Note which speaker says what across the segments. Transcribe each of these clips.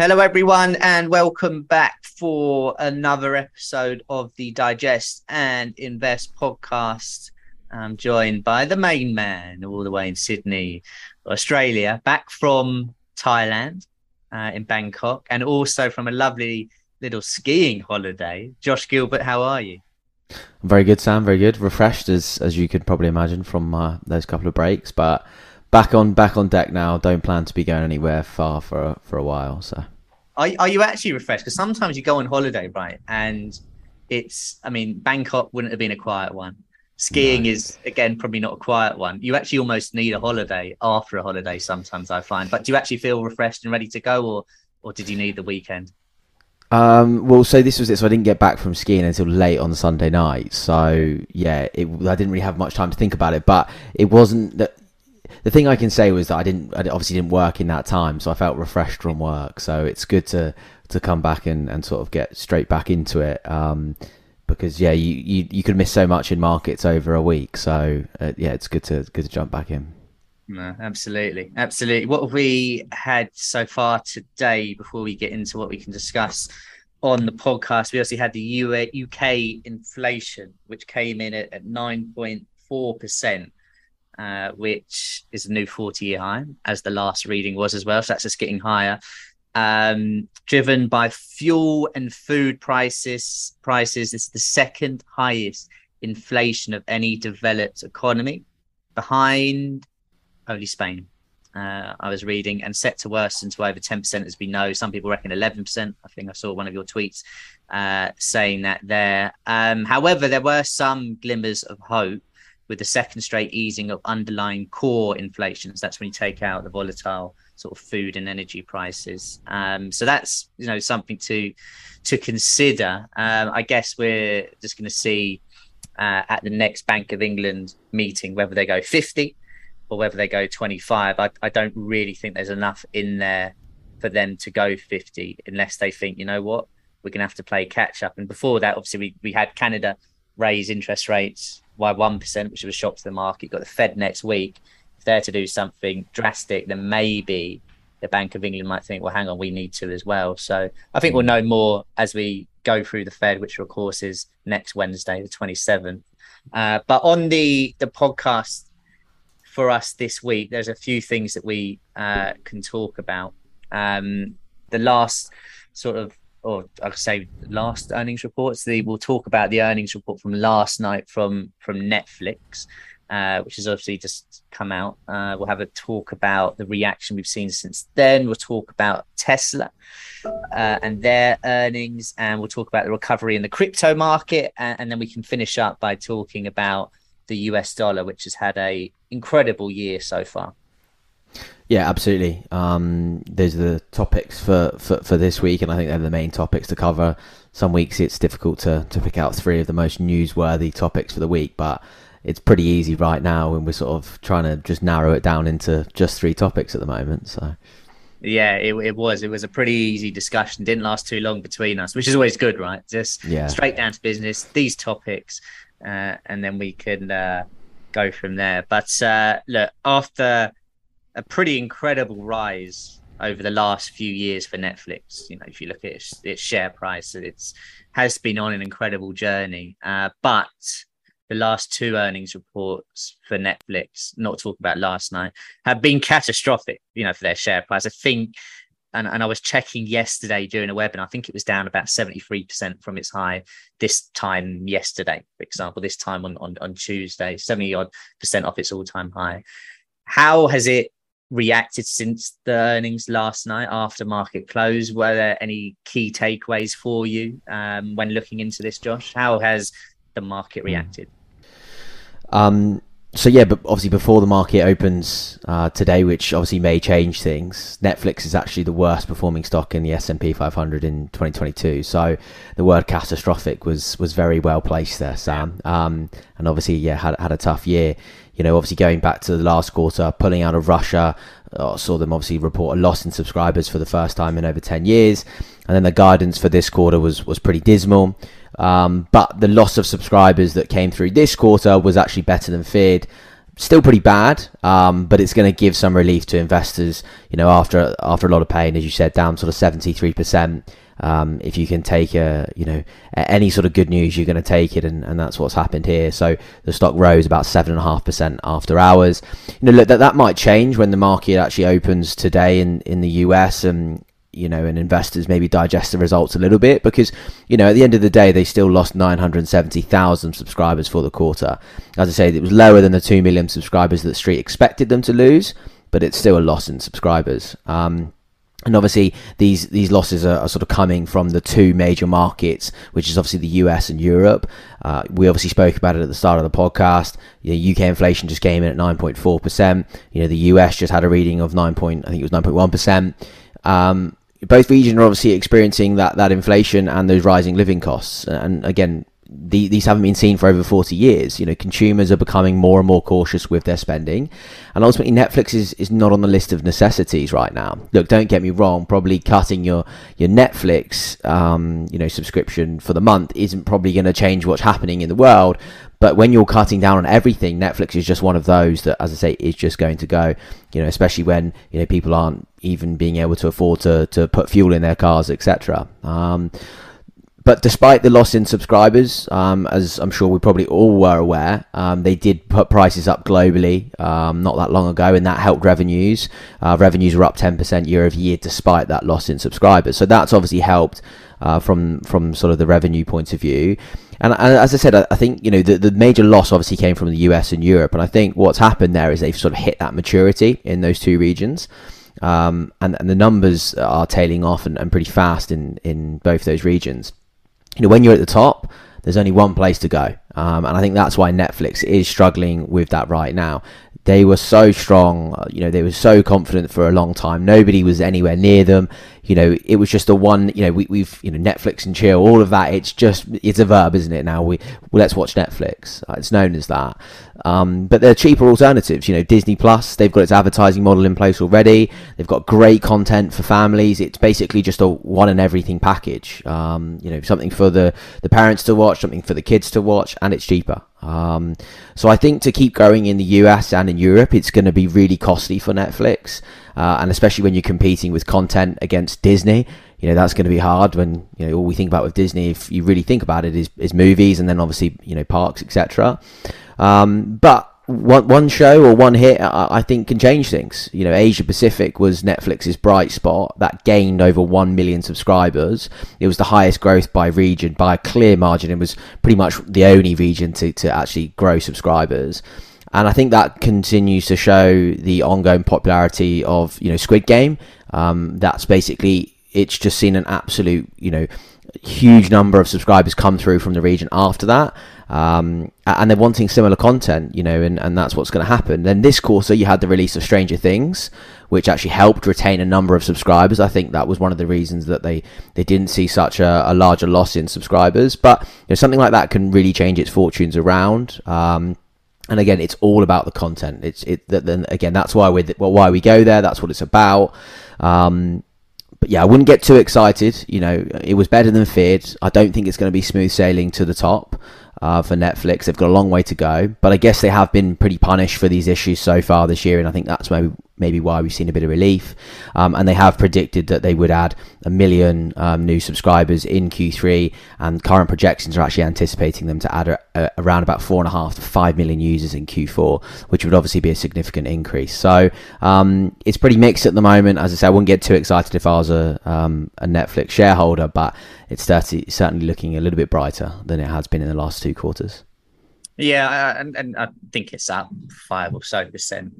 Speaker 1: Hello, everyone, and welcome back for another episode of the Digest and Invest podcast. I'm joined by the main man, all the way in Sydney, Australia, back from Thailand uh, in Bangkok, and also from a lovely little skiing holiday. Josh Gilbert, how are you?
Speaker 2: Very good, Sam. Very good. Refreshed as as you could probably imagine from uh, those couple of breaks, but back on back on deck now. Don't plan to be going anywhere far for a, for a while. So,
Speaker 1: are are you actually refreshed? Because sometimes you go on holiday, right? And it's, I mean, Bangkok wouldn't have been a quiet one. Skiing no. is again probably not a quiet one. You actually almost need a holiday after a holiday. Sometimes I find, but do you actually feel refreshed and ready to go, or or did you need the weekend?
Speaker 2: Um, well, so this was it. So I didn't get back from skiing until late on Sunday night. So yeah, it, I didn't really have much time to think about it. But it wasn't that the thing I can say was that I didn't, I obviously didn't work in that time, so I felt refreshed from work. So it's good to to come back and, and sort of get straight back into it. Um, because yeah, you, you you could miss so much in markets over a week. So uh, yeah, it's good to good to jump back in.
Speaker 1: No, absolutely, absolutely. What have we had so far today? Before we get into what we can discuss on the podcast, we also had the UK inflation, which came in at nine point four percent uh, which is a new 40 year high, as the last reading was as well. So that's just getting higher. Um, driven by fuel and food prices. Prices is the second highest inflation of any developed economy, behind only Spain. Uh, I was reading and set to worsen to over 10% as we know. Some people reckon 11%. I think I saw one of your tweets uh, saying that there. Um, however, there were some glimmers of hope with the second straight easing of underlying core inflations. That's when you take out the volatile sort of food and energy prices. Um, so that's you know something to to consider. Um, I guess we're just going to see uh, at the next Bank of England meeting whether they go 50 or whether they go 25. I, I don't really think there's enough in there for them to go 50 unless they think you know what we're going to have to play catch up. And before that, obviously we we had Canada raise interest rates by 1%, which was a shock to the market. Got the Fed next week. If they're to do something drastic, then maybe the Bank of England might think, well, hang on, we need to as well. So I think we'll know more as we go through the Fed, which of course is next Wednesday, the 27th. Uh, but on the the podcast for us this week, there's a few things that we uh, can talk about. Um, the last sort of or I'll say last earnings reports. We'll talk about the earnings report from last night from from Netflix, uh, which has obviously just come out. Uh, we'll have a talk about the reaction we've seen since then. We'll talk about Tesla uh, and their earnings, and we'll talk about the recovery in the crypto market, and, and then we can finish up by talking about the US dollar, which has had a incredible year so far.
Speaker 2: Yeah, absolutely. Um, those are the topics for, for, for this week, and I think they're the main topics to cover. Some weeks it's difficult to, to pick out three of the most newsworthy topics for the week, but it's pretty easy right now, and we're sort of trying to just narrow it down into just three topics at the moment. So,
Speaker 1: yeah, it, it was. It was a pretty easy discussion. Didn't last too long between us, which is always good, right? Just yeah. straight down to business. These topics, uh, and then we can uh, go from there. But uh, look, after a pretty incredible rise over the last few years for Netflix. You know, if you look at its, its share price, it's has been on an incredible journey. Uh, but the last two earnings reports for Netflix, not talk about last night, have been catastrophic. You know, for their share price. I think, and, and I was checking yesterday during a webinar. I think it was down about seventy three percent from its high this time yesterday. For example, this time on on, on Tuesday, seventy odd percent off its all time high. How has it reacted since the earnings last night after market close? Were there any key takeaways for you um, when looking into this, Josh? How has the market hmm. reacted?
Speaker 2: Um, so yeah, but obviously before the market opens uh, today, which obviously may change things, Netflix is actually the worst performing stock in the S and P 500 in 2022. So the word catastrophic was was very well placed there, Sam. Um, and obviously, yeah, had had a tough year. You know, obviously going back to the last quarter, pulling out of Russia, uh, saw them obviously report a loss in subscribers for the first time in over 10 years, and then the guidance for this quarter was was pretty dismal. Um, but the loss of subscribers that came through this quarter was actually better than feared. Still pretty bad, um, but it's going to give some relief to investors. You know, after after a lot of pain, as you said, down sort of seventy three percent. Um, if you can take a, you know, any sort of good news, you're going to take it, and, and that's what's happened here. So the stock rose about seven and a half percent after hours. You know, look, that that might change when the market actually opens today in in the US, and you know, and investors maybe digest the results a little bit because, you know, at the end of the day, they still lost 970,000 subscribers for the quarter. As I say, it was lower than the 2 million subscribers that Street expected them to lose, but it's still a loss in subscribers. Um, and obviously, these these losses are, are, sort of coming from the two major markets, which is obviously the US and Europe. Uh, we obviously spoke about it at the start of the podcast. You know, UK inflation just came in at 9.4 percent. You know, the US just had a reading of 9. Point, I think it was 9.1 percent. Um, both regions are obviously experiencing that, that inflation and those rising living costs. And again, the, these haven't been seen for over 40 years. You know, consumers are becoming more and more cautious with their spending. And ultimately, Netflix is, is not on the list of necessities right now. Look, don't get me wrong, probably cutting your, your Netflix, um, you know, subscription for the month isn't probably going to change what's happening in the world. But when you're cutting down on everything, Netflix is just one of those that, as I say, is just going to go. You know, especially when you know people aren't even being able to afford to to put fuel in their cars, etc. Um, but despite the loss in subscribers, um, as I'm sure we probably all were aware, um, they did put prices up globally um, not that long ago, and that helped revenues. Uh, revenues were up 10% year over year despite that loss in subscribers. So that's obviously helped uh, from from sort of the revenue point of view. And, and as I said, I, I, think you know the, the major loss obviously came from the US and Europe, and I think what's happened there is they've sort of hit that maturity in those two regions. Um, and, and the numbers are tailing off and, and pretty fast in, in both those regions you know, when you're at the top, there's only one place to go. Um, and I think that's why Netflix is struggling with that right now. They were so strong, uh, you know, they were so confident for a long time. Nobody was anywhere near them you know, it was just a one, you know, we, we've, you know, Netflix and chill, all of that. It's just, it's a verb, isn't it? Now we, well, let's watch Netflix. Uh, it's known as that. Um, but there are cheaper alternatives. You know, Disney Plus, they've got its advertising model in place already. They've got great content for families. It's basically just a one and everything package. Um, you know, something for the, the parents to watch, something for the kids to watch, and it's cheaper. Um, so I think to keep going in the US and in Europe, it's going to be really costly for Netflix uh, and especially when you're competing with content against Disney, you know that's going to be hard. When you know all we think about with Disney, if you really think about it, is is movies and then obviously you know parks, etc. Um, but one one show or one hit, I, I think, can change things. You know, Asia Pacific was Netflix's bright spot that gained over one million subscribers. It was the highest growth by region by a clear margin. It was pretty much the only region to to actually grow subscribers and I think that continues to show the ongoing popularity of you know Squid Game. Um, that's basically it's just seen an absolute you know huge number of subscribers come through from the region after that. Um, and they're wanting similar content, you know, and, and that's what's going to happen. Then this quarter, you had the release of Stranger Things, which actually helped retain a number of subscribers. I think that was one of the reasons that they, they didn't see such a, a larger loss in subscribers. But you know, something like that can really change its fortunes around. Um, and again, it's all about the content. It's it. Then again, that's why we well, why we go there. That's what it's about. Um, but yeah, I wouldn't get too excited. You know, it was better than feared. I don't think it's going to be smooth sailing to the top uh, for Netflix. They've got a long way to go, but I guess they have been pretty punished for these issues so far this year, and I think that's maybe maybe why we've seen a bit of relief. Um, and they have predicted that they would add a million um, new subscribers in Q3, and current projections are actually anticipating them to add a, a, around about four and a half to five million users in Q4, which would obviously be a significant increase. So um, it's pretty mixed at the moment. As I said, I wouldn't get too excited if I was a, um, a Netflix shareholder, but it's certainly looking a little bit brighter than it has been in the last two quarters.
Speaker 1: Yeah, and, and I think it's up five or so percent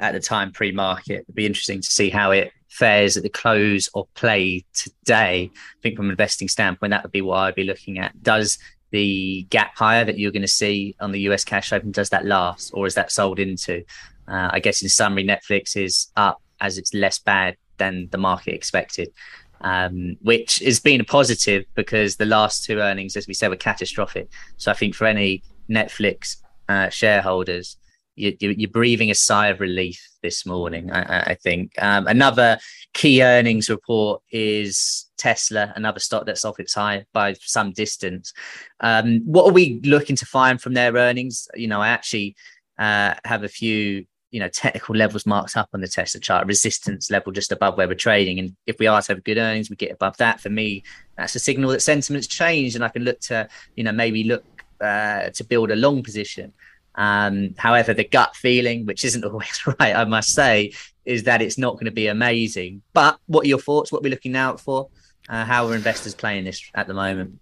Speaker 1: at the time pre-market. It'd be interesting to see how it fares at the close of play today. I think from an investing standpoint, that would be what I'd be looking at. Does the gap higher that you're going to see on the US cash open, does that last or is that sold into? Uh, I guess in summary, Netflix is up as it's less bad than the market expected, um, which has been a positive because the last two earnings, as we said, were catastrophic. So I think for any Netflix uh, shareholders, you, are breathing a sigh of relief this morning. I, I think um, another key earnings report is Tesla, another stock that's off its high by some distance. Um, what are we looking to find from their earnings? You know, I actually uh, have a few you know technical levels marked up on the Tesla chart, resistance level just above where we're trading. And if we are to have good earnings, we get above that. For me, that's a signal that sentiment's changed, and I can look to you know maybe look uh, to build a long position. Um, however, the gut feeling, which isn't always right, I must say, is that it's not going to be amazing. But what are your thoughts? What are we looking out for? Uh, how are investors playing this at the moment?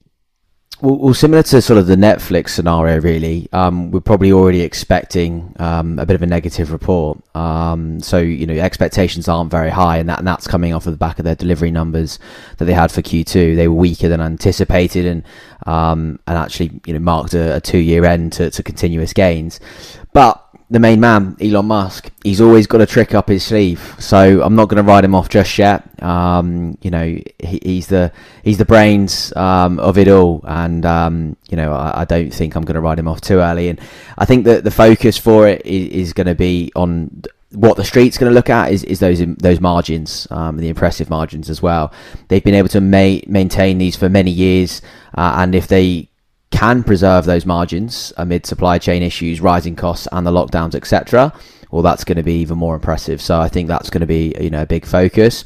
Speaker 2: Well, well, similar to sort of the Netflix scenario, really, um, we're probably already expecting um, a bit of a negative report. Um, so, you know, expectations aren't very high, and, that, and that's coming off of the back of their delivery numbers that they had for Q2. They were weaker than anticipated, and um, and actually, you know, marked a, a two-year end to, to continuous gains. But the main man, Elon Musk, he's always got a trick up his sleeve. So I'm not going to write him off just yet. Um, you know, he, he's the he's the brains um, of it all, and um, you know, I, I, don't think I'm going to write him off too early. And I think that the focus for it is, is going to be on what the street's going to look at is, is those those margins, um, the impressive margins as well. They've been able to ma- maintain these for many years, uh, and if they can preserve those margins amid supply chain issues, rising costs, and the lockdowns, etc., well, that's going to be even more impressive. So I think that's going to be you know a big focus.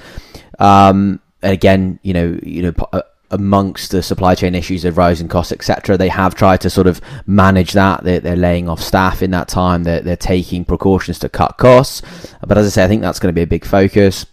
Speaker 2: Um, and again, you know, you know. Amongst the supply chain issues of rising costs, etc., they have tried to sort of manage that. They're, they're laying off staff in that time. They're, they're taking precautions to cut costs. But as I say, I think that's going to be a big focus.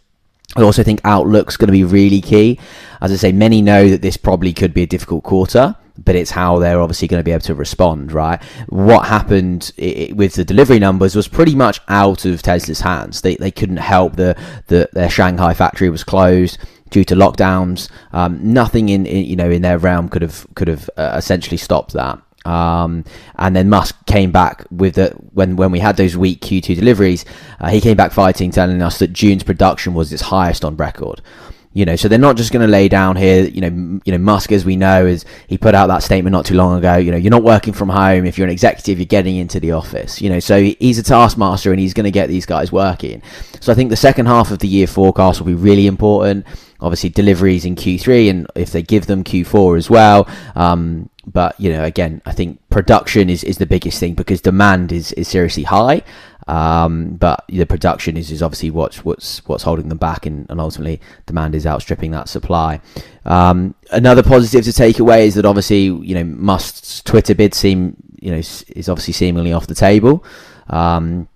Speaker 2: I also think outlook's going to be really key. As I say, many know that this probably could be a difficult quarter but it's how they're obviously going to be able to respond, right? What happened with the delivery numbers was pretty much out of Tesla's hands. They, they couldn't help the, the their Shanghai factory was closed due to lockdowns. Um, nothing in, in, you know in their realm could have could have uh, essentially stopped that. Um, and then Musk came back with the when when we had those weak Q2 deliveries, uh, he came back fighting, telling us that June's production was its highest on record. You know, so they're not just going to lay down here. You know, you know, Musk, as we know, is he put out that statement not too long ago. You know, you're not working from home. If you're an executive, you're getting into the office. You know, so he's a taskmaster and he's going to get these guys working. So I think the second half of the year forecast will be really important. Obviously, deliveries in Q3, and if they give them Q4 as well. Um, but you know, again, I think production is, is the biggest thing because demand is, is seriously high. Um, but the production is, is obviously what's what's what's holding them back, and, and ultimately demand is outstripping that supply. Um, another positive to take away is that obviously you know Musk's Twitter bid seem you know is obviously seemingly off the table. Um,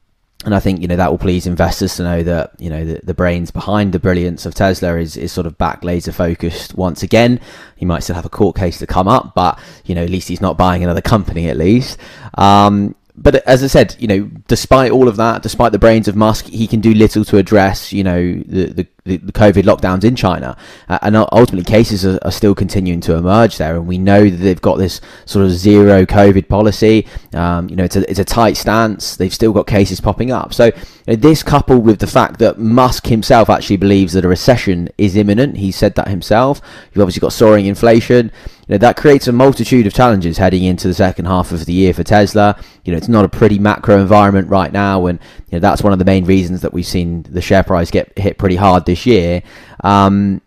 Speaker 2: and I think you know that will please investors to know that you know the, the brains behind the brilliance of Tesla is, is sort of back laser focused once again. He might still have a court case to come up, but you know at least he's not buying another company at least. Um, but as I said, you know, despite all of that, despite the brains of Musk, he can do little to address, you know, the, the, the, COVID lockdowns in China, uh, and ultimately cases are, are, still continuing to emerge there. And we know that they've got this sort of zero COVID policy. Um, you know, it's a it's a tight stance. They've still got cases popping up. So you know, this coupled with the fact that Musk himself actually believes that a recession is imminent. He said that himself. You've obviously got soaring inflation. Know, that creates a multitude of challenges heading into the second half of the year for Tesla. You know, it's not a pretty macro environment right now, and you know that's one of the main reasons that we've seen the share price get hit pretty hard this year. Um,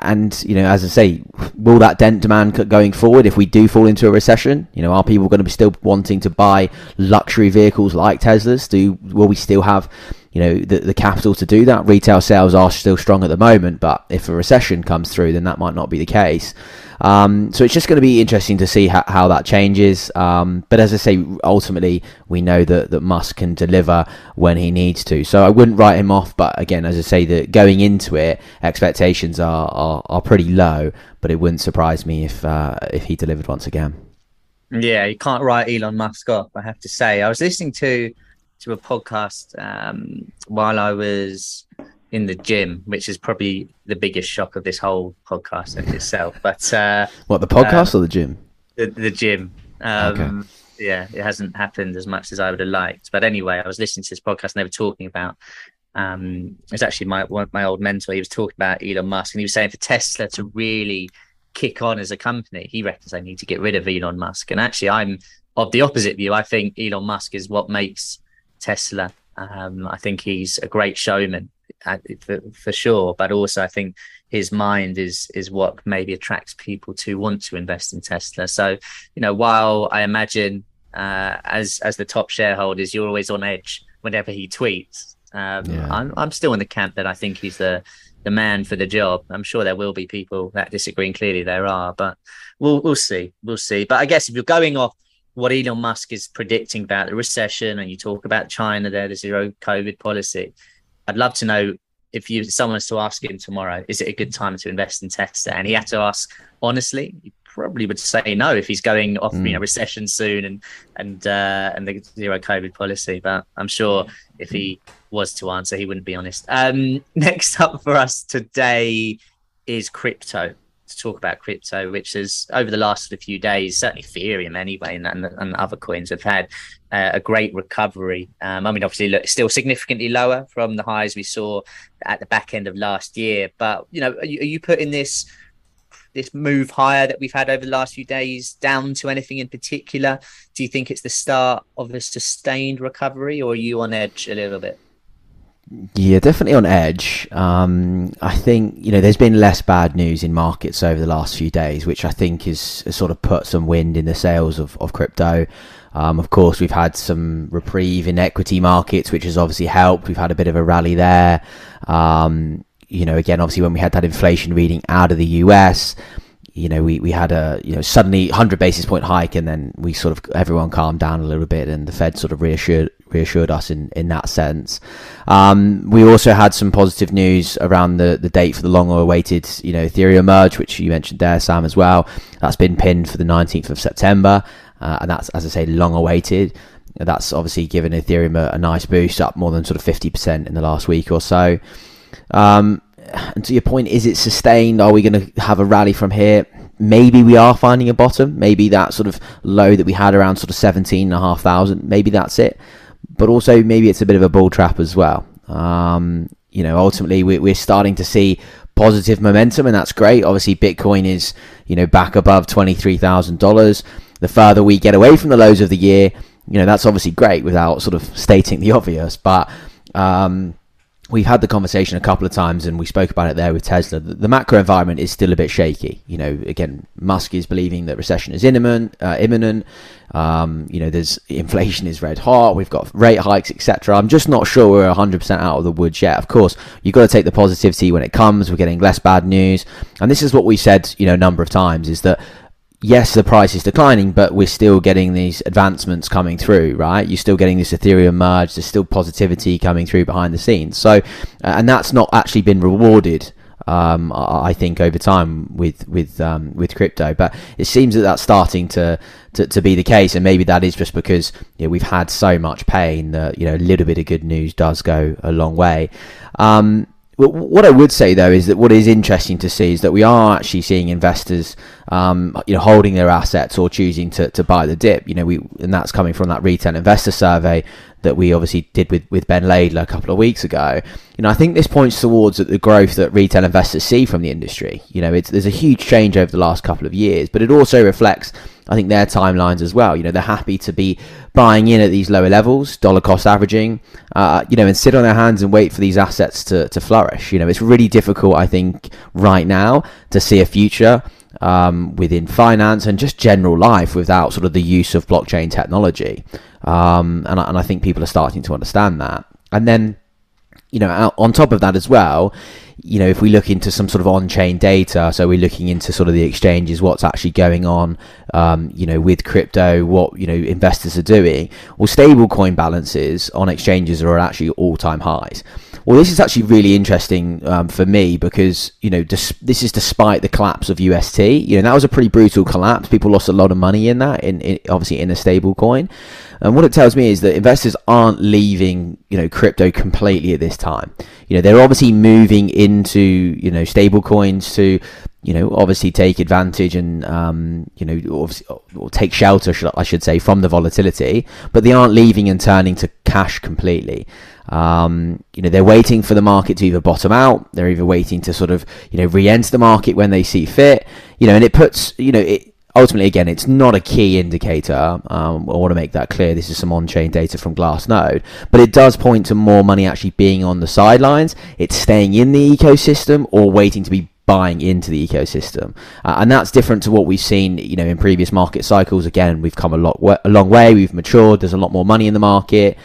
Speaker 2: and you know, as I say, will that dent demand going forward if we do fall into a recession? You know, are people going to be still wanting to buy luxury vehicles like Teslas? Do will we still have you know the, the capital to do that? Retail sales are still strong at the moment, but if a recession comes through, then that might not be the case. Um, so it's just going to be interesting to see how, how that changes. Um, but as I say, ultimately we know that, that Musk can deliver when he needs to. So I wouldn't write him off. But again, as I say, that going into it, expectations are, are, are pretty low. But it wouldn't surprise me if uh, if he delivered once again.
Speaker 1: Yeah, you can't write Elon Musk off. I have to say, I was listening to to a podcast um, while I was in the gym, which is probably the biggest shock of this whole podcast in itself. But uh,
Speaker 2: what the podcast um, or the gym?
Speaker 1: the, the gym. Um, okay. Yeah, it hasn't happened as much as I would have liked. But anyway, I was listening to this podcast and they were talking about. Um, it's actually my one my old mentor. He was talking about Elon Musk and he was saying for Tesla to really kick on as a company, he reckons they need to get rid of Elon Musk. And actually, I'm of the opposite view. I think Elon Musk is what makes Tesla. Um, I think he's a great showman uh, for, for sure, but also I think his mind is is what maybe attracts people to want to invest in Tesla. So, you know, while I imagine uh, as as the top shareholders, you're always on edge whenever he tweets. Um, yeah. I'm I'm still in the camp that I think he's the the man for the job. I'm sure there will be people that disagree, and clearly there are, but we'll we'll see, we'll see. But I guess if you're going off what Elon Musk is predicting about the recession, and you talk about China, there, the zero COVID policy, I'd love to know if you someone was to ask him tomorrow, is it a good time to invest in Tesla? And he had to ask honestly, he probably would say no if he's going off mm. you know mm. recession soon and and uh, and the zero COVID policy. But I'm sure if he was to answer, he wouldn't be honest. Um, next up for us today is crypto. To talk about crypto, which is over the last few days, certainly Ethereum anyway, and, and, and other coins have had uh, a great recovery. Um, I mean, obviously, look, still significantly lower from the highs we saw at the back end of last year. But you know, are you, are you putting this this move higher that we've had over the last few days down to anything in particular? Do you think it's the start of a sustained recovery, or are you on edge a little bit?
Speaker 2: Yeah, definitely on edge. Um, I think you know there's been less bad news in markets over the last few days, which I think is has sort of put some wind in the sails of, of crypto. Um, of course, we've had some reprieve in equity markets, which has obviously helped. We've had a bit of a rally there. Um, you know, again, obviously when we had that inflation reading out of the US, you know, we, we had a, you know, suddenly 100 basis point hike and then we sort of, everyone calmed down a little bit and the Fed sort of reassured, reassured us in, in that sense. Um, we also had some positive news around the, the date for the long awaited, you know, Ethereum merge, which you mentioned there, Sam, as well. That's been pinned for the 19th of September. Uh, and that's, as I say, long awaited. That's obviously given Ethereum a, a nice boost up more than sort of 50% in the last week or so. Um, and to your point, is it sustained? Are we going to have a rally from here? Maybe we are finding a bottom. Maybe that sort of low that we had around sort of 17,500, maybe that's it. But also, maybe it's a bit of a bull trap as well. Um, you know, ultimately, we're starting to see positive momentum, and that's great. Obviously, Bitcoin is, you know, back above $23,000. The further we get away from the lows of the year, you know, that's obviously great without sort of stating the obvious. But, um, we've had the conversation a couple of times and we spoke about it there with Tesla. The, macro environment is still a bit shaky. You know, again, Musk is believing that recession is imminent. Uh, imminent. Um, you know, there's inflation is red hot. We've got rate hikes, etc. I'm just not sure we're 100% out of the woods yet. Of course, you've got to take the positivity when it comes. We're getting less bad news, and this is what we said, you know, a number of times: is that yes, the price is declining, but we're still getting these advancements coming through, right? You're still getting this Ethereum merge. There's still positivity coming through behind the scenes. So, uh, and that's not actually been rewarded. Um, I think over time with with um, with crypto, but it seems that that's starting to, to, to be the case, and maybe that is just because you know, we've had so much pain that you know a little bit of good news does go a long way. Um, what I would say though is that what is interesting to see is that we are actually seeing investors, um, you know, holding their assets or choosing to, to buy the dip. You know, we and that's coming from that retail investor survey that we obviously did with, with Ben Laidler a couple of weeks ago. You know, I think this points towards the growth that retail investors see from the industry. You know, it's there's a huge change over the last couple of years, but it also reflects I think their timelines as well. You know, they're happy to be buying in at these lower levels, dollar cost averaging, uh, you know, and sit on their hands and wait for these assets to, to flourish. You know, it's really difficult, I think, right now to see a future um, within finance and just general life without sort of the use of blockchain technology. Um, and, and I think people are starting to understand that. And then, you know, on top of that as well, you know, if we look into some sort of on-chain data, so we're looking into sort of the exchanges, what's actually going on, um, you know, with crypto, what you know investors are doing. Well, stable coin balances on exchanges are actually all-time highs. Well, this is actually really interesting um, for me because you know dis- this is despite the collapse of UST. You know that was a pretty brutal collapse. People lost a lot of money in that, in, in obviously in a stable coin. And what it tells me is that investors aren't leaving you know crypto completely at this time. You know they're obviously moving into you know stable coins to you know, obviously take advantage and, um, you know, or take shelter, I should say, from the volatility, but they aren't leaving and turning to cash completely. Um, you know, they're waiting for the market to either bottom out, they're either waiting to sort of, you know, re-enter the market when they see fit, you know, and it puts, you know, it, ultimately, again, it's not a key indicator. Um, I want to make that clear. This is some on-chain data from Glassnode, but it does point to more money actually being on the sidelines. It's staying in the ecosystem or waiting to be buying into the ecosystem, uh, and that's different to what we've seen, you know, in previous market cycles. Again, we've come a lot, a long way. We've matured. There's a lot more money in the market.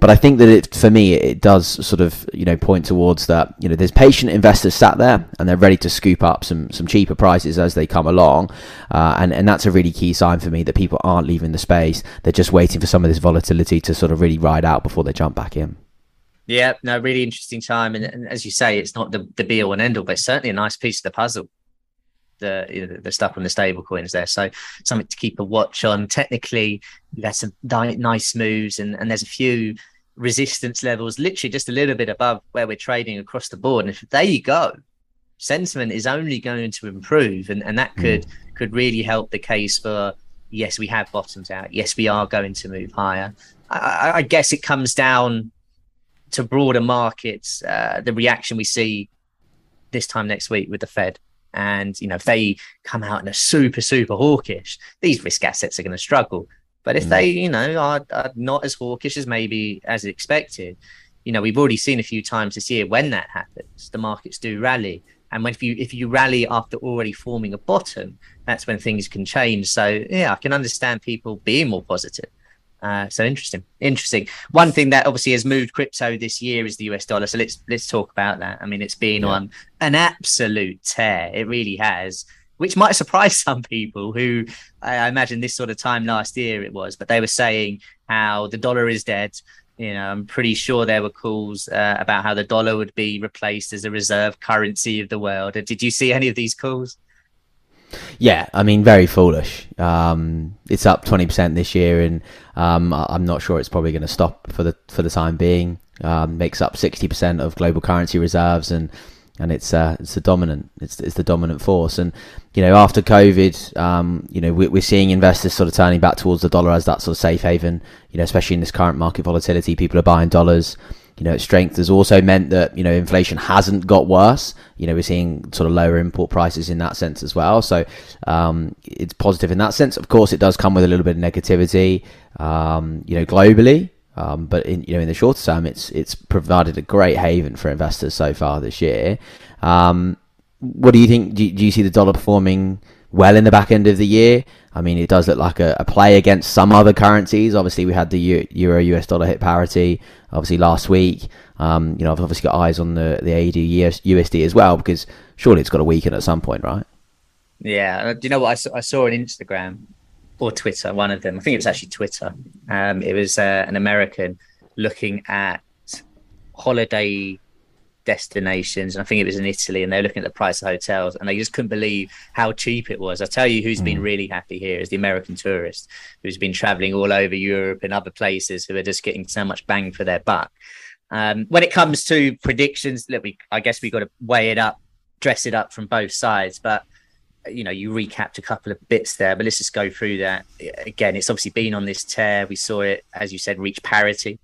Speaker 2: But I think that it, for me, it does sort of, you know, point towards that, you know, there's patient investors sat there and they're ready to scoop up some, some cheaper prices as they come along. Uh, and, and that's a really key sign for me that people aren't leaving the space. They're just waiting for some of this volatility to sort of really ride out before they jump back in.
Speaker 1: Yeah, no, really interesting time. And, and as you say, it's not the, the be all and end all, but certainly a nice piece of the puzzle the you know, the stuff on the stable coins there. So something to keep a watch on. Technically, had some nice moves, and, and there's a few resistance levels, literally just a little bit above where we're trading across the board. And if there you go, sentiment is only going to improve, and, and that hmm. could mm. could really help the case for yes, we have bottomed out. Yes, we are going to move higher. I, I guess it comes down to broader markets, uh, the reaction we see this time next week with the Fed. And you know, if they come out and are super, super hawkish, these risk assets are going to struggle. But if mm. they, you know, are, are, not as hawkish as maybe as expected, you know, we've already seen a few times this year when that happens, the markets do rally. And when if you if you rally after already forming a bottom, that's when things can change. So yeah, I can understand people being more positive. Uh, so interesting, interesting. One thing that obviously has moved crypto this year is the US dollar. So let's let's talk about that. I mean, it's been yeah. on an absolute tear. It really has, which might surprise some people who I imagine this sort of time last year it was. But they were saying how the dollar is dead. You know, I'm pretty sure there were calls uh, about how the dollar would be replaced as a reserve currency of the world. Did you see any of these calls?
Speaker 2: Yeah, I mean, very foolish. Um, it's up twenty percent this year, and um, I'm not sure it's probably going to stop for the for the time being. Um, makes up sixty percent of global currency reserves, and and it's uh, it's the dominant it's it's the dominant force. And you know, after COVID, um, you know, we're, we're seeing investors sort of turning back towards the dollar as that sort of safe haven. You know, especially in this current market volatility, people are buying dollars you know, strength has also meant that, you know, inflation hasn't got worse. You know, we're seeing sort of lower import prices in that sense as well. So um, it's positive in that sense. Of course, it does come with a little bit of negativity, um, you know, globally. Um, but in you know in the shorter term, it's it's provided a great haven for investors so far this year. Um, what do you think? Do, do you see the dollar performing well in the back end of the year? I mean, it does look like a, a play against some other currencies. Obviously, we had the Euro US dollar hit parity, obviously, last week. Um, you know, I've obviously got eyes on the, the AUD US, USD as well because surely it's got to weaken at some point, right?
Speaker 1: Yeah. Uh, do you know what I saw, I saw on Instagram or Twitter, one of them? I think it was actually Twitter. Um, it was uh, an American looking at holiday destinations, and I think it was in Italy, and they're looking at the price of hotels, and they just couldn't believe how cheap it was. I tell you, who's mm. been really happy here is the American tourist who's been traveling all over Europe and other places who are just getting so much bang for their buck. Um, when it comes to predictions, look, we I guess we've got to weigh it up, dress it up from both sides, but you know you recapped a couple of bits there but let's just go through that again it's obviously been on this tear we saw it as you said reach parity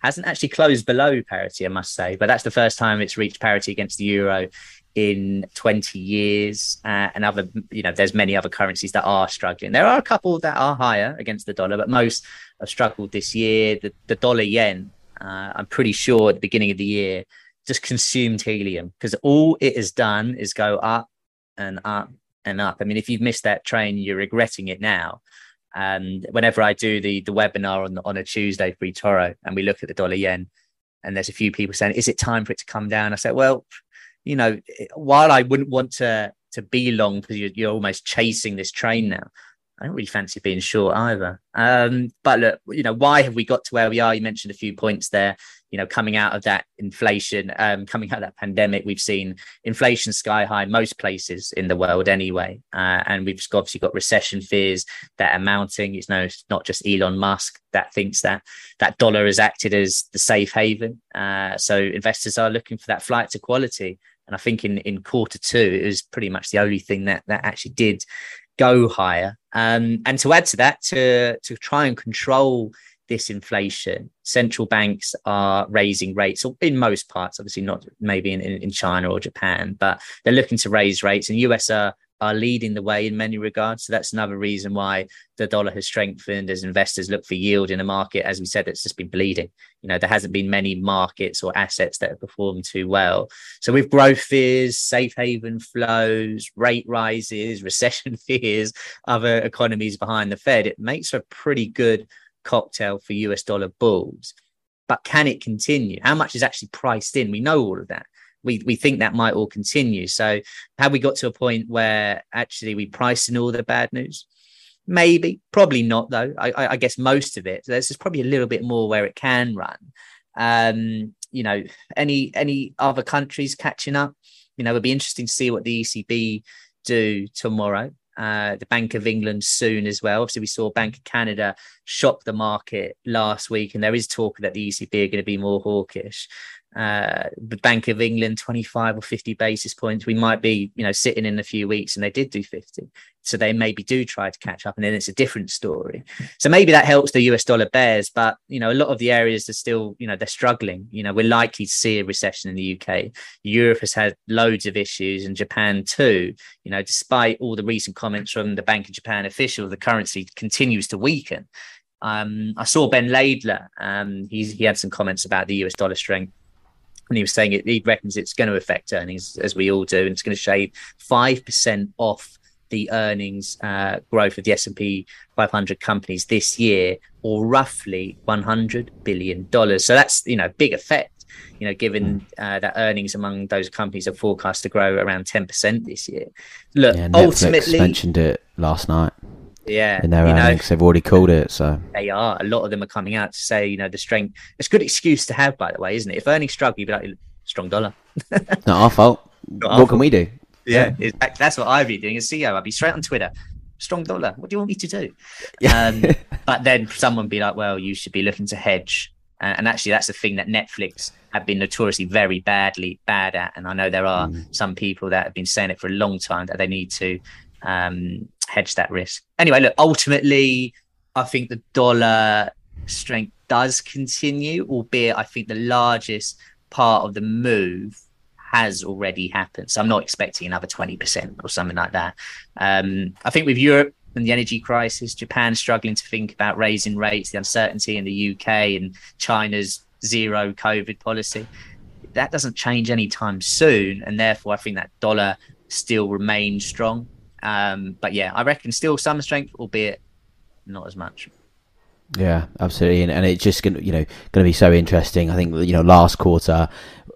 Speaker 1: hasn't actually closed below parity, I must say, but that's the first time it's reached parity against the euro in 20 years. Uh, and other, you know, there's many other currencies that are struggling. There are a couple that are higher against the dollar, but most have struggled this year. The, the dollar yen, uh, I'm pretty sure at the beginning of the year, just consumed helium because all it has done is go up and up and up. I mean, if you've missed that train, you're regretting it now. And whenever I do the the webinar on on a Tuesday for eToro, and we look at the dollar yen, and there's a few people saying, "Is it time for it to come down?" I said, "Well, you know, while I wouldn't want to to be long because you're, you're almost chasing this train now, I don't really fancy being short either. Um, but look, you know, why have we got to where we are? You mentioned a few points there. You know, coming out of that inflation, um, coming out of that pandemic, we've seen inflation sky high most places in the world anyway, uh, and we've obviously got recession fears that are mounting. It's no, it's not just Elon Musk that thinks that that dollar has acted as the safe haven. Uh, so investors are looking for that flight to quality. And I think in, in quarter two, it was pretty much the only thing that, that actually did go higher. Um, and to add to that, to, to try and control this inflation, central banks are raising rates in most parts, obviously not maybe in, in, China or Japan, but they're looking to raise rates. And US are are leading the way in many regards. So that's another reason why the dollar has strengthened as investors look for yield in a market. As we said, it's just been bleeding. You know, there hasn't been many markets or assets that have performed too well. So with growth fears, safe haven flows, rate rises, recession fears, other economies behind the Fed, it makes a pretty good cocktail for US dollar bulls. But can it continue? How much is actually priced in? We know all of that we we think that might all continue. So have we got to a point where actually we price in all the bad news? Maybe, probably not though. I, I guess most of it. There's just probably a little bit more where it can run. Um, you know, any any other countries catching up? You know, it'll be interesting to see what the ECB do tomorrow. Uh, the Bank of England soon as well. Obviously, we saw Bank of Canada shock the market last week, and there is talk that the ECB are going to be more hawkish uh, the Bank of England 25 or 50 basis points. We might be, you know, sitting in a few weeks and they did do 50. So they maybe do try to catch up and then it's a different story. So maybe that helps the US dollar bears, but, you know, a lot of the areas are still, you know, they're struggling. You know, we're likely to see a recession in the UK. Europe has had loads of issues and Japan too. You know, despite all the recent comments from the Bank of Japan official, the currency continues to weaken. Um, I saw Ben Laidler. Um, he had some comments about the US dollar strength and he was saying it, he reckons it's going to affect earnings as we all do, and it's going to shave five percent off the earnings uh, growth of the S&P 500 companies this year, or roughly 100 billion dollars. So that's you know big effect. You know, given hmm. uh, that earnings among those companies are forecast to grow around 10 percent this year. Look, yeah, ultimately,
Speaker 2: mentioned it last night.
Speaker 1: Yeah,
Speaker 2: in their earnings, know, they've already called it. So
Speaker 1: they are. A lot of them are coming out to say, you know, the strength. It's a good excuse to have, by the way, isn't it? If earnings struggle, you'd be like, strong dollar.
Speaker 2: Not our fault. Not what our can fault. we do?
Speaker 1: Yeah, yeah. that's what I'd be doing as CEO. I'd be straight on Twitter. Strong dollar. What do you want me to do? Yeah. Um, but then someone be like, well, you should be looking to hedge. Uh, and actually, that's the thing that Netflix have been notoriously very badly bad at. And I know there are mm. some people that have been saying it for a long time that they need to um, hedge that risk. Anyway, look, ultimately, I think the dollar strength does continue, albeit I think the largest part of the move has already happened. So I'm not expecting another 20% or something like that. Um, I think with Europe and the energy crisis, Japan struggling to think about raising rates, the uncertainty in the UK and China's zero COVID policy, that doesn't change anytime soon. And therefore, I think that dollar still remains strong. Um, but yeah, I reckon still some strength, albeit not as much.
Speaker 2: Yeah, absolutely, and, and it's just gonna you know going to be so interesting. I think you know last quarter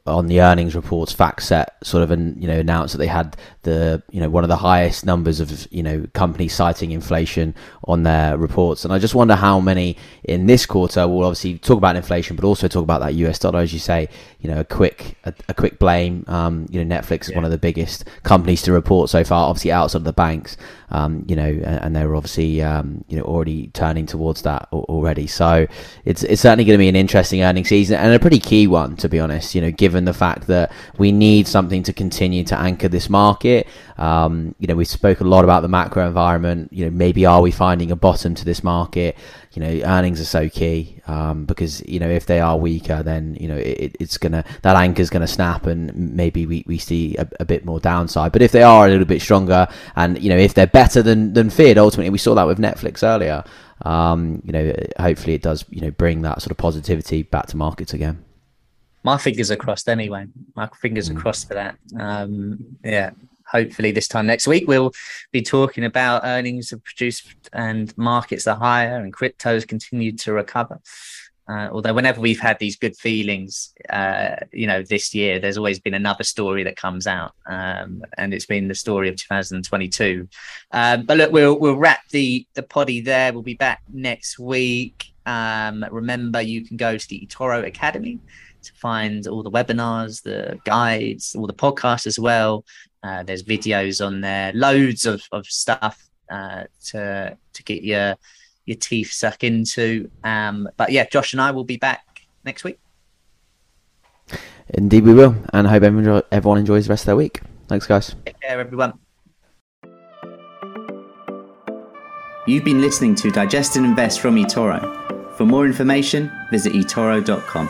Speaker 2: on the earnings reports, FactSet sort of and you know announced that they had the you know one of the highest numbers of you know companies citing inflation on their reports, and I just wonder how many in this quarter will obviously talk about inflation, but also talk about that US dollar, as you say. You know, a quick a, a quick blame. Um, you know, Netflix is yeah. one of the biggest companies to report so far, obviously outside of the banks. Um, you know, and, and they're obviously um, you know already turning towards that already. So it's it's certainly going to be an interesting earning season and a pretty key one, to be honest. You know, given the fact that we need something to continue to anchor this market. Um, you know, we spoke a lot about the macro environment. You know, maybe are we finding a bottom to this market? You know, earnings are so key um, because you know if they are weaker, then you know it, it's gonna that anchor's gonna snap, and maybe we, we see a, a, bit more downside. But if they are a little bit stronger, and you know if they're better than than feared, ultimately we saw that with Netflix earlier. Um, you know, hopefully it does you know bring that sort of positivity back to markets again
Speaker 1: my fingers are crossed anyway. My fingers mm. are crossed for that. Um, yeah, hopefully this time next week we'll be talking about earnings have produced and markets are higher and cryptos continue to recover. Uh, although whenever we've had these good feelings, uh, you know, this year there's always been another story that comes out, um, and it's been the story of 2022. Um, but look, we'll we'll wrap the the poddy there. We'll be back next week. Um, remember, you can go to the eToro Academy to find all the webinars, the guides, all the podcasts as well. Uh, there's videos on there, loads of, of stuff uh, to to get your your teeth suck into. Um, but yeah, Josh and I will be back next week.
Speaker 2: Indeed, we will, and I hope everyone, everyone enjoys the rest of their week. Thanks, guys.
Speaker 1: Take care, everyone.
Speaker 3: You've been listening to Digest and Invest from eToro. For more information, visit eToro.com.